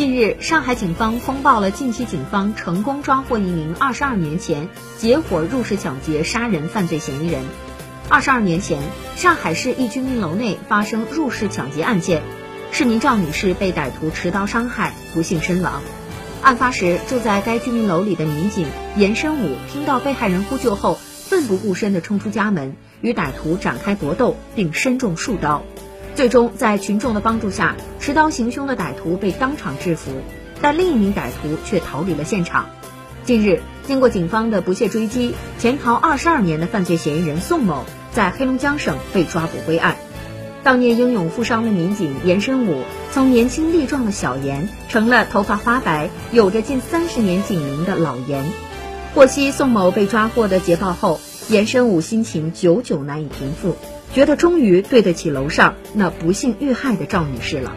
近日，上海警方通报了近期警方成功抓获一名二十二年前结伙入室抢劫杀人犯罪嫌疑人。二十二年前，上海市一居民楼内发生入室抢劫案件，市民赵女士被歹徒持刀伤害，不幸身亡。案发时，住在该居民楼里的民警严申武听到被害人呼救后，奋不顾身地冲出家门，与歹徒展开搏斗，并身中数刀。最终，在群众的帮助下，持刀行凶的歹徒被当场制服，但另一名歹徒却逃离了现场。近日，经过警方的不懈追击，潜逃二十二年的犯罪嫌疑人宋某。在黑龙江省被抓捕归案，当年英勇负伤的民警严申武，从年轻力壮的小严，成了头发花白、有着近三十年警龄的老严。获悉宋某被抓获的捷报后，严申武心情久久难以平复，觉得终于对得起楼上那不幸遇害的赵女士了。